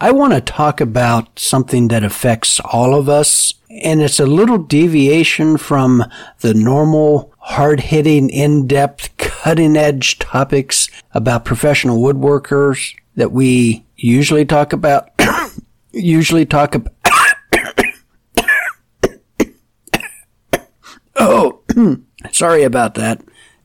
I want to talk about something that affects all of us, and it's a little deviation from the normal hard hitting, in depth, cutting edge topics about professional woodworkers that we usually talk about. usually talk about. oh, sorry about that.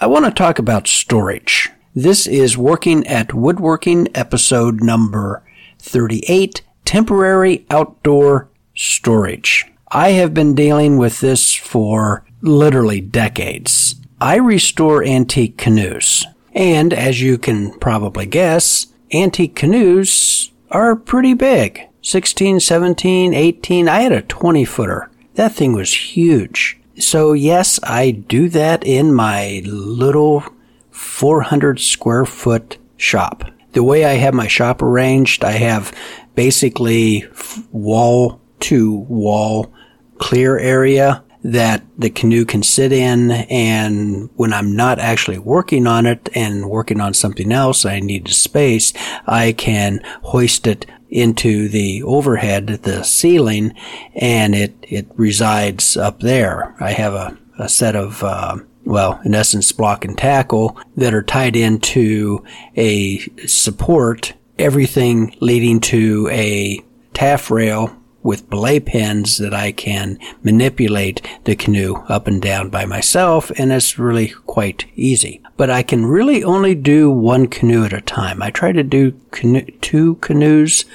I want to talk about storage. This is Working at Woodworking episode number 38 Temporary Outdoor Storage. I have been dealing with this for literally decades. I restore antique canoes. And as you can probably guess, antique canoes are pretty big. 16, 17, 18. I had a 20 footer. That thing was huge. So yes, I do that in my little 400 square foot shop the way I have my shop arranged, I have basically wall to wall clear area that the canoe can sit in. And when I'm not actually working on it and working on something else, I need space, I can hoist it into the overhead, the ceiling, and it, it resides up there. I have a, a set of, uh, well, in essence, block and tackle that are tied into a support, everything leading to a taffrail with belay pins that I can manipulate the canoe up and down by myself, and it's really quite easy. But I can really only do one canoe at a time. I tried to do cano- two canoes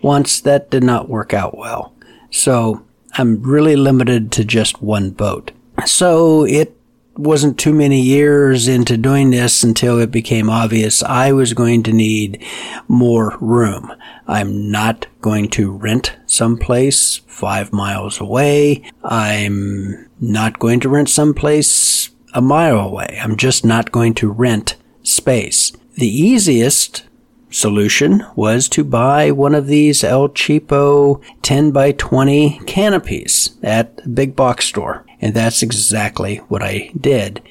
once, that did not work out well. So I'm really limited to just one boat. So it wasn't too many years into doing this until it became obvious I was going to need more room. I'm not going to rent someplace five miles away. I'm not going to rent someplace a mile away. I'm just not going to rent space. The easiest solution was to buy one of these El Cheapo 10 by 20 canopies at a big box store. And that's exactly what I did.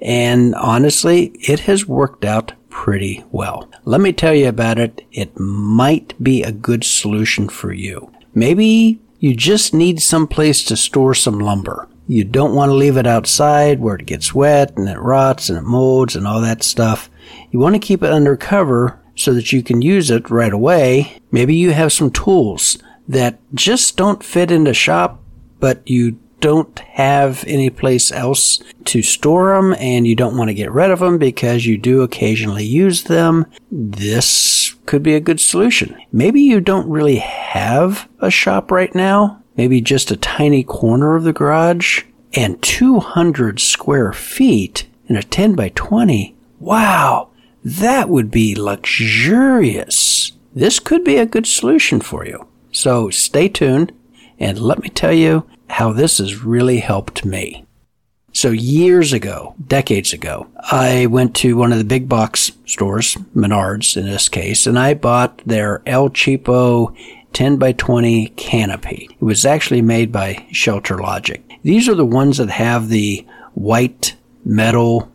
And honestly, it has worked out pretty well. Let me tell you about it. It might be a good solution for you. Maybe you just need some place to store some lumber. You don't want to leave it outside where it gets wet and it rots and it molds and all that stuff. You want to keep it under cover so that you can use it right away. Maybe you have some tools that just don't fit in the shop, but you don't have any place else to store them and you don't want to get rid of them because you do occasionally use them, this could be a good solution. Maybe you don't really have a shop right now, maybe just a tiny corner of the garage and 200 square feet in a 10 by 20. Wow, that would be luxurious. This could be a good solution for you. So stay tuned and let me tell you how this has really helped me. So years ago, decades ago, I went to one of the big box stores, Menards in this case, and I bought their El Cheapo 10 by 20 canopy. It was actually made by Shelter Logic. These are the ones that have the white metal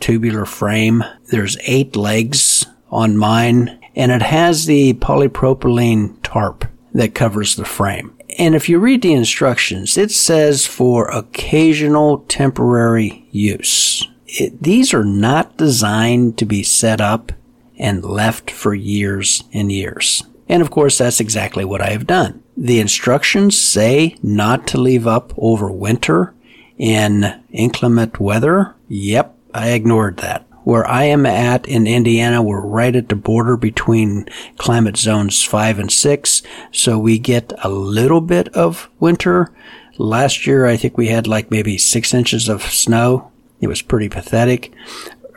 tubular frame. There's eight legs on mine and it has the polypropylene tarp that covers the frame. And if you read the instructions, it says for occasional temporary use. It, these are not designed to be set up and left for years and years. And of course, that's exactly what I have done. The instructions say not to leave up over winter in inclement weather. Yep, I ignored that where I am at in Indiana, we're right at the border between climate zones five and six. So we get a little bit of winter. Last year, I think we had like maybe six inches of snow. It was pretty pathetic.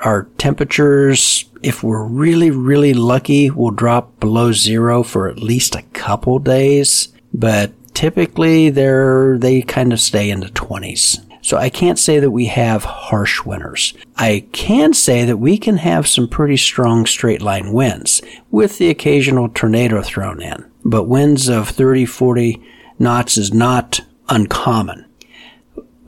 Our temperatures, if we're really, really lucky, will drop below zero for at least a couple days. But typically they're, they kind of stay in the 20s. So I can't say that we have harsh winters. I can say that we can have some pretty strong straight line winds with the occasional tornado thrown in. But winds of 30, 40 knots is not uncommon.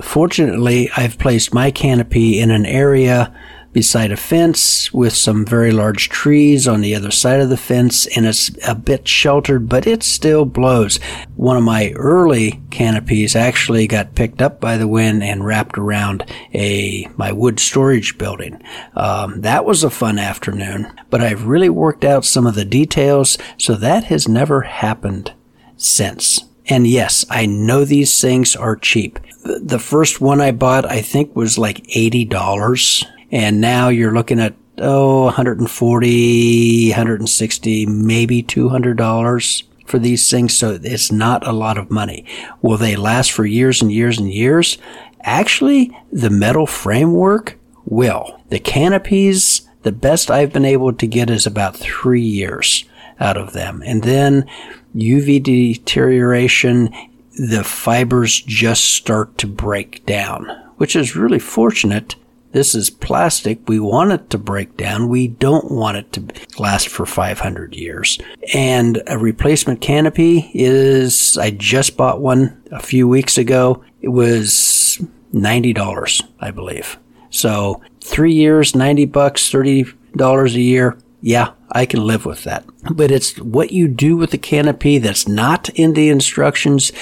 Fortunately, I've placed my canopy in an area beside a fence with some very large trees on the other side of the fence and it's a bit sheltered, but it still blows. One of my early canopies actually got picked up by the wind and wrapped around a, my wood storage building. Um, that was a fun afternoon, but I've really worked out some of the details, so that has never happened since. And yes, I know these things are cheap. The first one I bought, I think was like $80. And now you're looking at, oh, 140, 160, maybe $200 for these things. So it's not a lot of money. Will they last for years and years and years? Actually, the metal framework will. The canopies, the best I've been able to get is about three years out of them. And then UV deterioration, the fibers just start to break down, which is really fortunate. This is plastic. We want it to break down. We don't want it to last for 500 years. And a replacement canopy is, I just bought one a few weeks ago. It was $90, I believe. So three years, 90 bucks, $30 a year. Yeah, I can live with that. But it's what you do with the canopy that's not in the instructions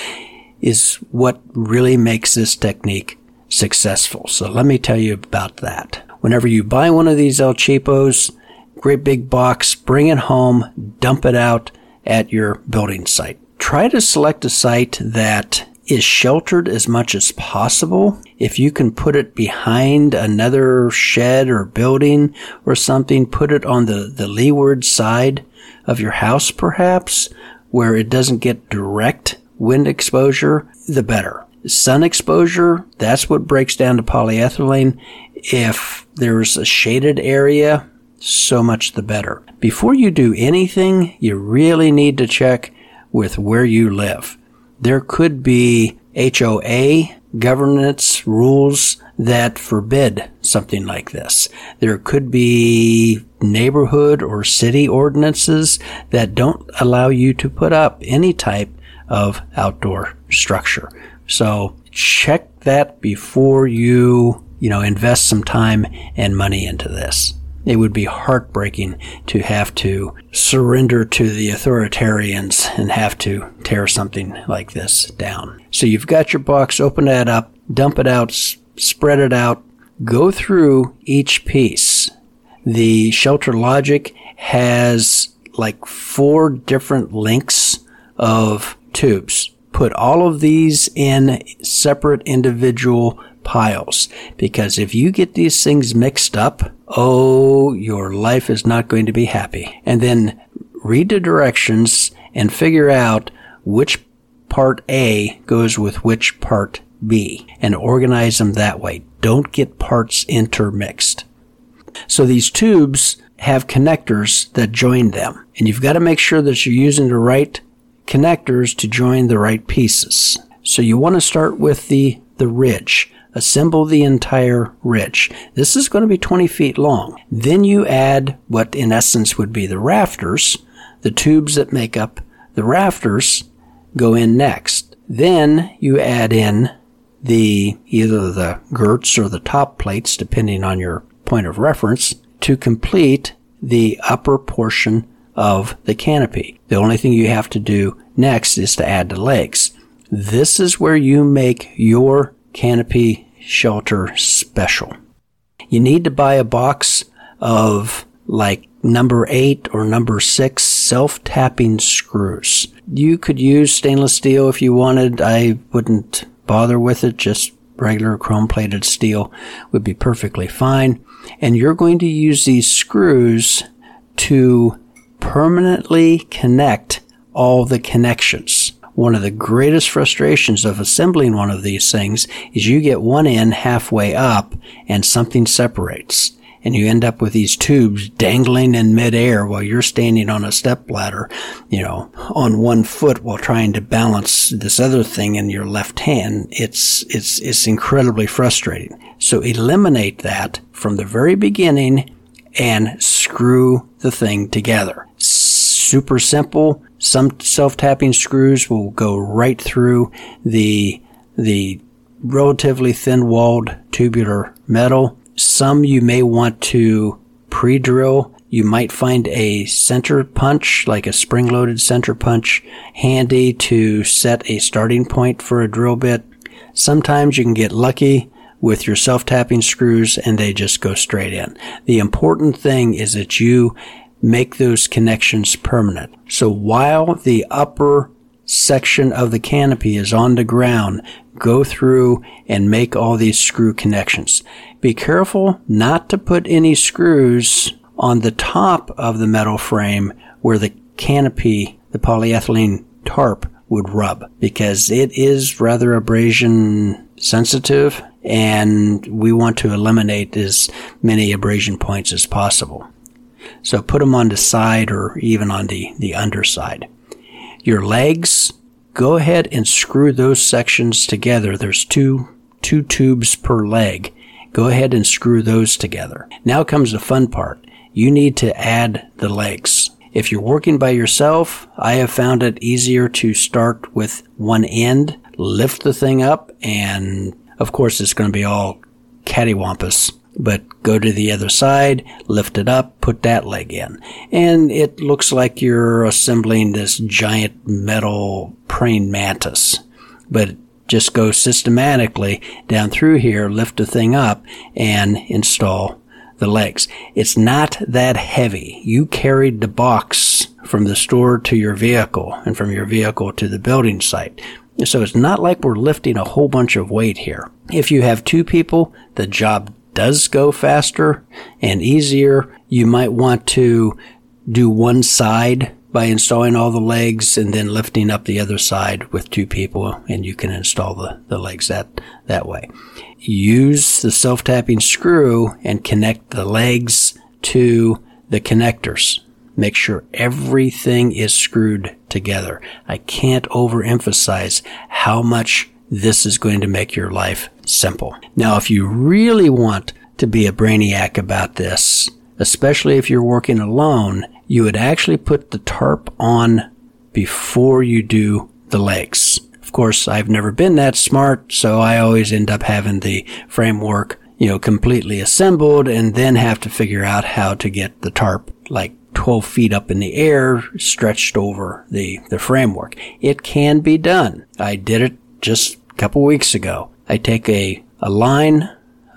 is what really makes this technique successful. So let me tell you about that. Whenever you buy one of these El Cheapos, great big box, bring it home, dump it out at your building site. Try to select a site that is sheltered as much as possible. If you can put it behind another shed or building or something, put it on the, the leeward side of your house perhaps, where it doesn't get direct wind exposure, the better. Sun exposure, that's what breaks down to polyethylene. If there's a shaded area, so much the better. Before you do anything, you really need to check with where you live there could be HOA governance rules that forbid something like this. There could be neighborhood or city ordinances that don't allow you to put up any type of outdoor structure. So check that before you, you know, invest some time and money into this. It would be heartbreaking to have to surrender to the authoritarians and have to tear something like this down. So you've got your box, open that up, dump it out, spread it out, go through each piece. The shelter logic has like four different lengths of tubes. Put all of these in separate individual piles because if you get these things mixed up, oh, your life is not going to be happy. And then read the directions and figure out which part A goes with which part B and organize them that way. Don't get parts intermixed. So these tubes have connectors that join them and you've got to make sure that you're using the right connectors to join the right pieces. So you want to start with the, the ridge assemble the entire ridge. This is going to be 20 feet long. Then you add what in essence would be the rafters. The tubes that make up the rafters go in next. Then you add in the either the girts or the top plates, depending on your point of reference, to complete the upper portion of the canopy. The only thing you have to do next is to add the legs. This is where you make your canopy shelter special. You need to buy a box of like number eight or number six self-tapping screws. You could use stainless steel if you wanted. I wouldn't bother with it. Just regular chrome plated steel would be perfectly fine. And you're going to use these screws to permanently connect all the connections. One of the greatest frustrations of assembling one of these things is you get one end halfway up and something separates. And you end up with these tubes dangling in midair while you're standing on a step ladder, you know, on one foot while trying to balance this other thing in your left hand. It's, it's, it's incredibly frustrating. So eliminate that from the very beginning and screw the thing together. Super simple. Some self-tapping screws will go right through the, the relatively thin-walled tubular metal. Some you may want to pre-drill. You might find a center punch, like a spring-loaded center punch, handy to set a starting point for a drill bit. Sometimes you can get lucky with your self-tapping screws and they just go straight in. The important thing is that you make those connections permanent. So while the upper section of the canopy is on the ground, go through and make all these screw connections. Be careful not to put any screws on the top of the metal frame where the canopy, the polyethylene tarp would rub because it is rather abrasion sensitive and we want to eliminate as many abrasion points as possible. So put them on the side or even on the, the underside. Your legs, go ahead and screw those sections together. There's two, two tubes per leg. Go ahead and screw those together. Now comes the fun part. You need to add the legs. If you're working by yourself, I have found it easier to start with one end, lift the thing up, and of course it's going to be all cattywampus but go to the other side, lift it up, put that leg in. And it looks like you're assembling this giant metal praying mantis. But just go systematically down through here, lift the thing up, and install the legs. It's not that heavy. You carried the box from the store to your vehicle and from your vehicle to the building site. So it's not like we're lifting a whole bunch of weight here. If you have two people, the job does go faster and easier, you might want to do one side by installing all the legs and then lifting up the other side with two people and you can install the, the legs that, that way. Use the self-tapping screw and connect the legs to the connectors. Make sure everything is screwed together. I can't overemphasize how much this is going to make your life simple. Now, if you really want to be a brainiac about this, especially if you're working alone, you would actually put the tarp on before you do the legs. Of course, I've never been that smart, so I always end up having the framework, you know, completely assembled and then have to figure out how to get the tarp like 12 feet up in the air stretched over the, the framework. It can be done. I did it just a couple weeks ago. I take a, a line,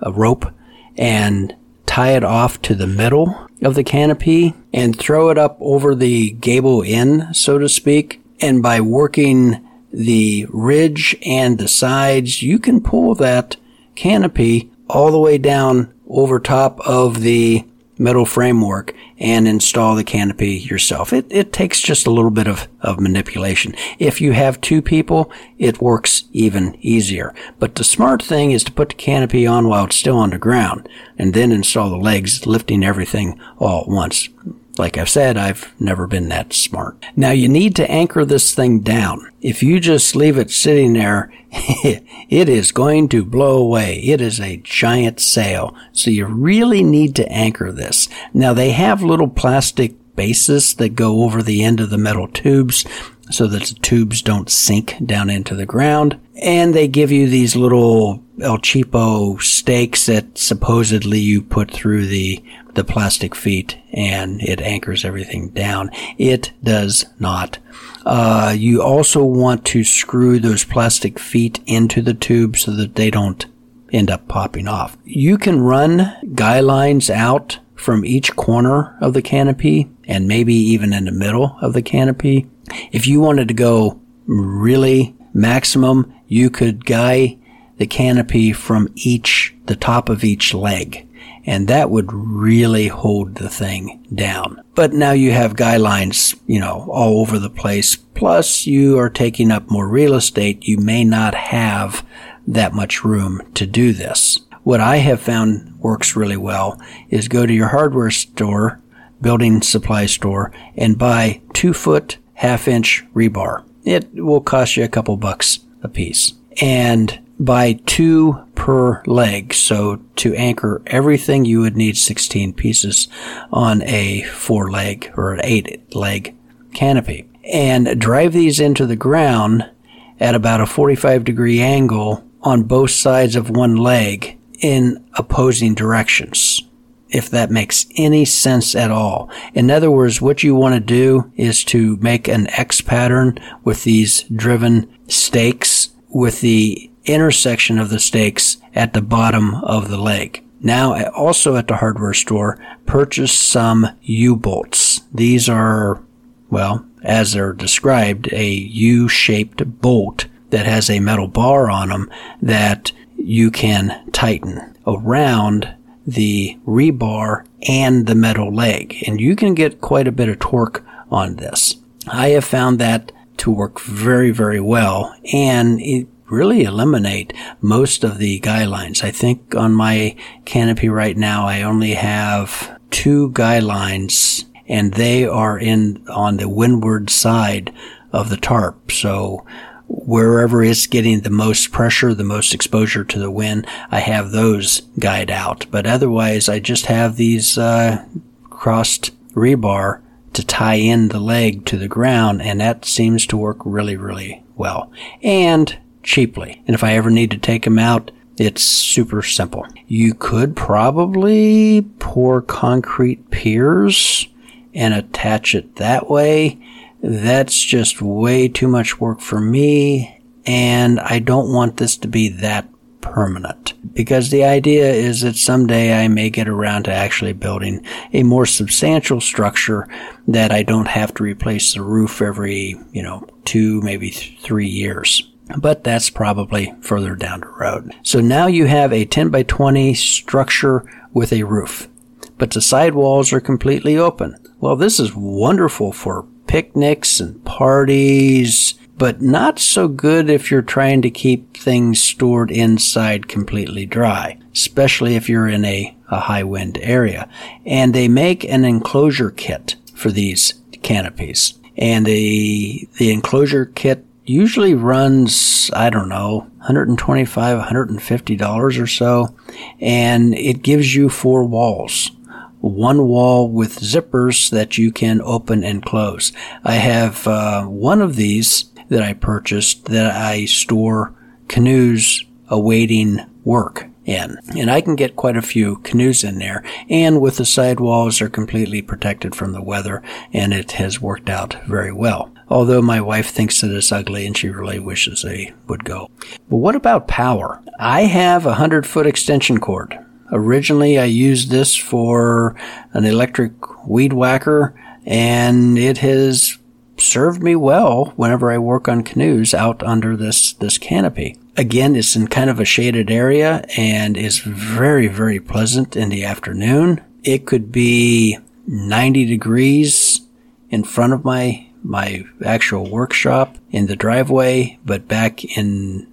a rope, and tie it off to the middle of the canopy and throw it up over the gable end, so to speak. And by working the ridge and the sides, you can pull that canopy all the way down over top of the metal framework and install the canopy yourself. It, it takes just a little bit of, of manipulation. If you have two people, it works even easier. But the smart thing is to put the canopy on while it's still on the ground and then install the legs, lifting everything all at once. Like I've said, I've never been that smart. Now you need to anchor this thing down. If you just leave it sitting there, it is going to blow away. It is a giant sail. So you really need to anchor this. Now they have little plastic bases that go over the end of the metal tubes so that the tubes don't sink down into the ground. And they give you these little El Cheapo stakes that supposedly you put through the the plastic feet and it anchors everything down. It does not. Uh, you also want to screw those plastic feet into the tube so that they don't end up popping off. You can run guy lines out from each corner of the canopy and maybe even in the middle of the canopy. If you wanted to go really maximum, you could guy the canopy from each, the top of each leg and that would really hold the thing down. But now you have guy lines, you know, all over the place. Plus you are taking up more real estate. You may not have that much room to do this. What I have found works really well is go to your hardware store, building supply store, and buy two foot, half inch rebar. It will cost you a couple bucks a piece. And buy two per leg. So to anchor everything, you would need 16 pieces on a four leg or an eight leg canopy. And drive these into the ground at about a 45 degree angle on both sides of one leg. in opposing directions. If that makes any sense at all. In other words, what you want to do is to make an X pattern with these driven stakes with the intersection of the stakes at the bottom of the leg. Now, also at the hardware store purchased some U-bolts. These are, well, as they're described, a U-shaped bolt that has a metal bar on them that you can tighten around the rebar and the metal leg. And you can get quite a bit of torque on this. I have found that to work very, very well and it really eliminate most of the guy lines. I think on my canopy right now, I only have two guy lines and they are in on the windward side of the tarp. So wherever it's getting the most pressure, the most exposure to the wind, I have those guyed out. But otherwise, I just have these uh, crossed rebar to tie in the leg to the ground, and that seems to work really, really well. And cheaply. And if I ever need to take them out, it's super simple. You could probably pour concrete piers and attach it that way. That's just way too much work for me. And I don't want this to be that permanent because the idea is that someday I may get around to actually building a more substantial structure that I don't have to replace the roof every, you know, two, maybe th- three years but that's probably further down the road. So now you have a 10 by 20 structure with a roof, but the side walls are completely open. Well, this is wonderful for picnics and parties, but not so good if you're trying to keep things stored inside completely dry, especially if you're in a, a high wind area. And they make an enclosure kit for these canopies. And the, the enclosure kit usually runs, I don't know, 125, $150 or so. And it gives you four walls. One wall with zippers that you can open and close. I have uh, one of these that I purchased that I store canoes awaiting work in. And I can get quite a few canoes in there. And with the sidewalls, they're completely protected from the weather, and it has worked out very well. Although my wife thinks that it's ugly and she really wishes they would go. But what about power? I have a 100 foot extension cord. Originally, I used this for an electric weed whacker, and it has served me well whenever I work on canoes out under this, this canopy. Again, it's in kind of a shaded area and is very, very pleasant in the afternoon. It could be 90 degrees in front of my, my actual workshop in the driveway, but back in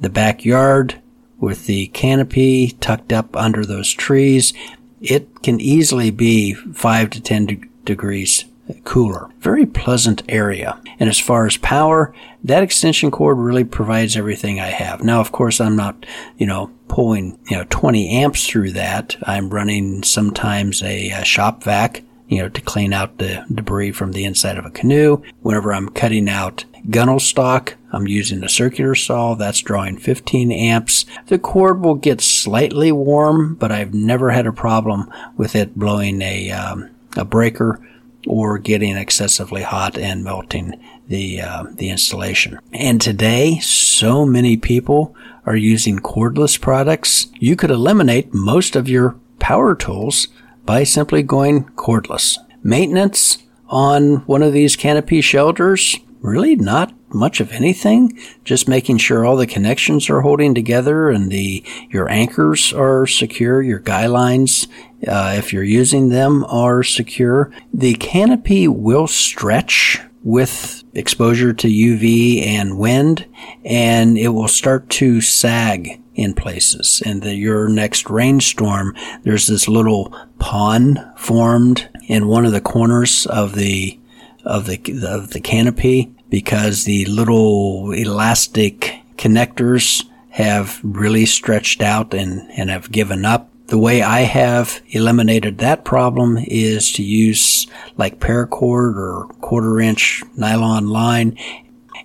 the backyard with the canopy tucked up under those trees, it can easily be 5 to 10 de- degrees cooler. Very pleasant area. And as far as power, that extension cord really provides everything I have. Now, of course, I'm not, you know, pulling, you know, 20 amps through that. I'm running sometimes a, a shop vac, you know, to clean out the debris from the inside of a canoe. Whenever I'm cutting out gunnel stock, I'm using a circular saw that's drawing 15 amps. The cord will get slightly warm, but I've never had a problem with it blowing a, um, a breaker or getting excessively hot and melting the uh, the installation. And today, so many people are using cordless products. You could eliminate most of your power tools by simply going cordless. Maintenance on one of these canopy shelters, really not much of anything. Just making sure all the connections are holding together and the your anchors are secure, your guy lines, uh, if you're using them, are secure. The canopy will stretch with exposure to UV and wind, and it will start to sag in places. And the, your next rainstorm, there's this little pond formed in one of the corners of the of the of the canopy because the little elastic connectors have really stretched out and, and have given up. The way I have eliminated that problem is to use like paracord or quarter inch nylon line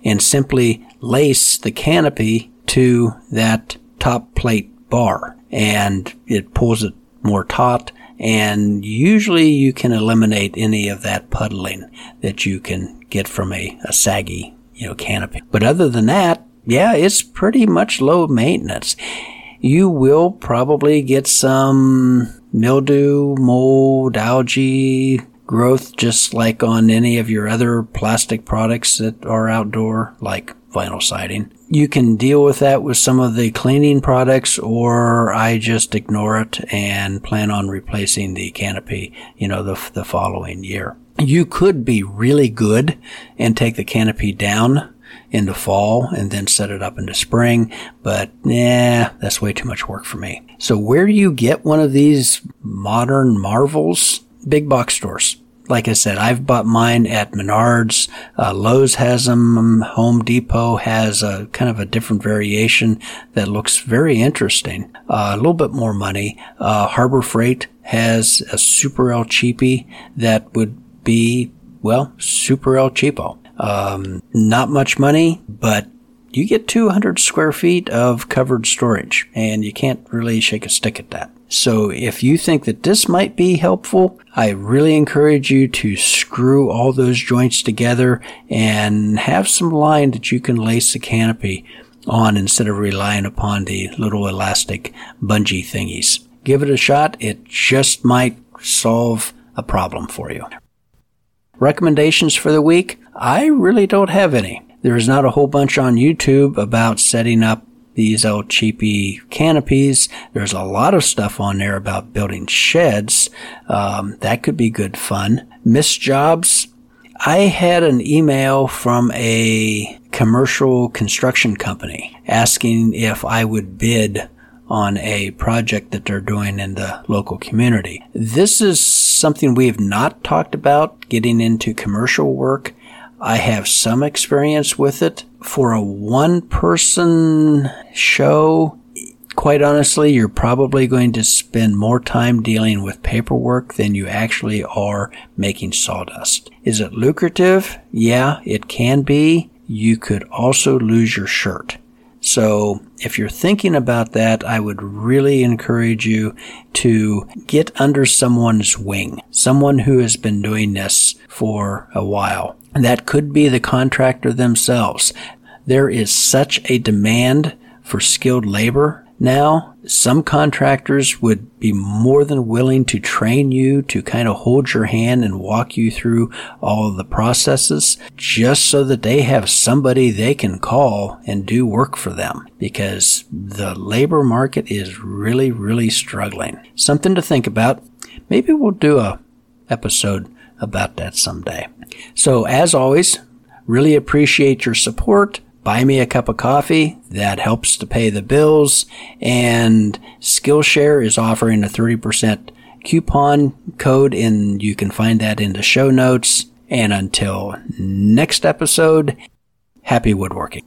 and simply lace the canopy to that top plate bar and it pulls it more taut and usually you can eliminate any of that puddling that you can get from a, a saggy, you know, canopy. But other than that, yeah, it's pretty much low maintenance. You will probably get some mildew, mold, algae, growth just like on any of your other plastic products that are outdoor, like vinyl siding. You can deal with that with some of the cleaning products or I just ignore it and plan on replacing the canopy, you know, the, the following year. You could be really good and take the canopy down into fall and then set it up into spring, but nah, that's way too much work for me. So where do you get one of these modern marvels? Big box stores like I said, I've bought mine at Menards. Uh, Lowe's has them. Home Depot has a kind of a different variation that looks very interesting. Uh, a little bit more money. Uh, Harbor Freight has a Super El Cheapy that would be, well, Super El Cheapo. Um, not much money, but you get 200 square feet of covered storage and you can't really shake a stick at that. So if you think that this might be helpful, I really encourage you to screw all those joints together and have some line that you can lace the canopy on instead of relying upon the little elastic bungee thingies. Give it a shot. It just might solve a problem for you. Recommendations for the week? I really don't have any. There is not a whole bunch on YouTube about setting up these old cheapy canopies. There's a lot of stuff on there about building sheds. Um, that could be good fun. Miss jobs. I had an email from a commercial construction company asking if I would bid on a project that they're doing in the local community. This is something we have not talked about getting into commercial work. I have some experience with it. For a one person show, quite honestly, you're probably going to spend more time dealing with paperwork than you actually are making sawdust. Is it lucrative? Yeah, it can be. You could also lose your shirt. So if you're thinking about that, I would really encourage you to get under someone's wing, someone who has been doing this for a while. That could be the contractor themselves. There is such a demand for skilled labor now. Some contractors would be more than willing to train you to kind of hold your hand and walk you through all the processes just so that they have somebody they can call and do work for them because the labor market is really, really struggling. Something to think about. Maybe we'll do a episode about that someday. So as always, really appreciate your support. Buy me a cup of coffee. That helps to pay the bills. And Skillshare is offering a 30% coupon code and you can find that in the show notes. And until next episode, happy woodworking.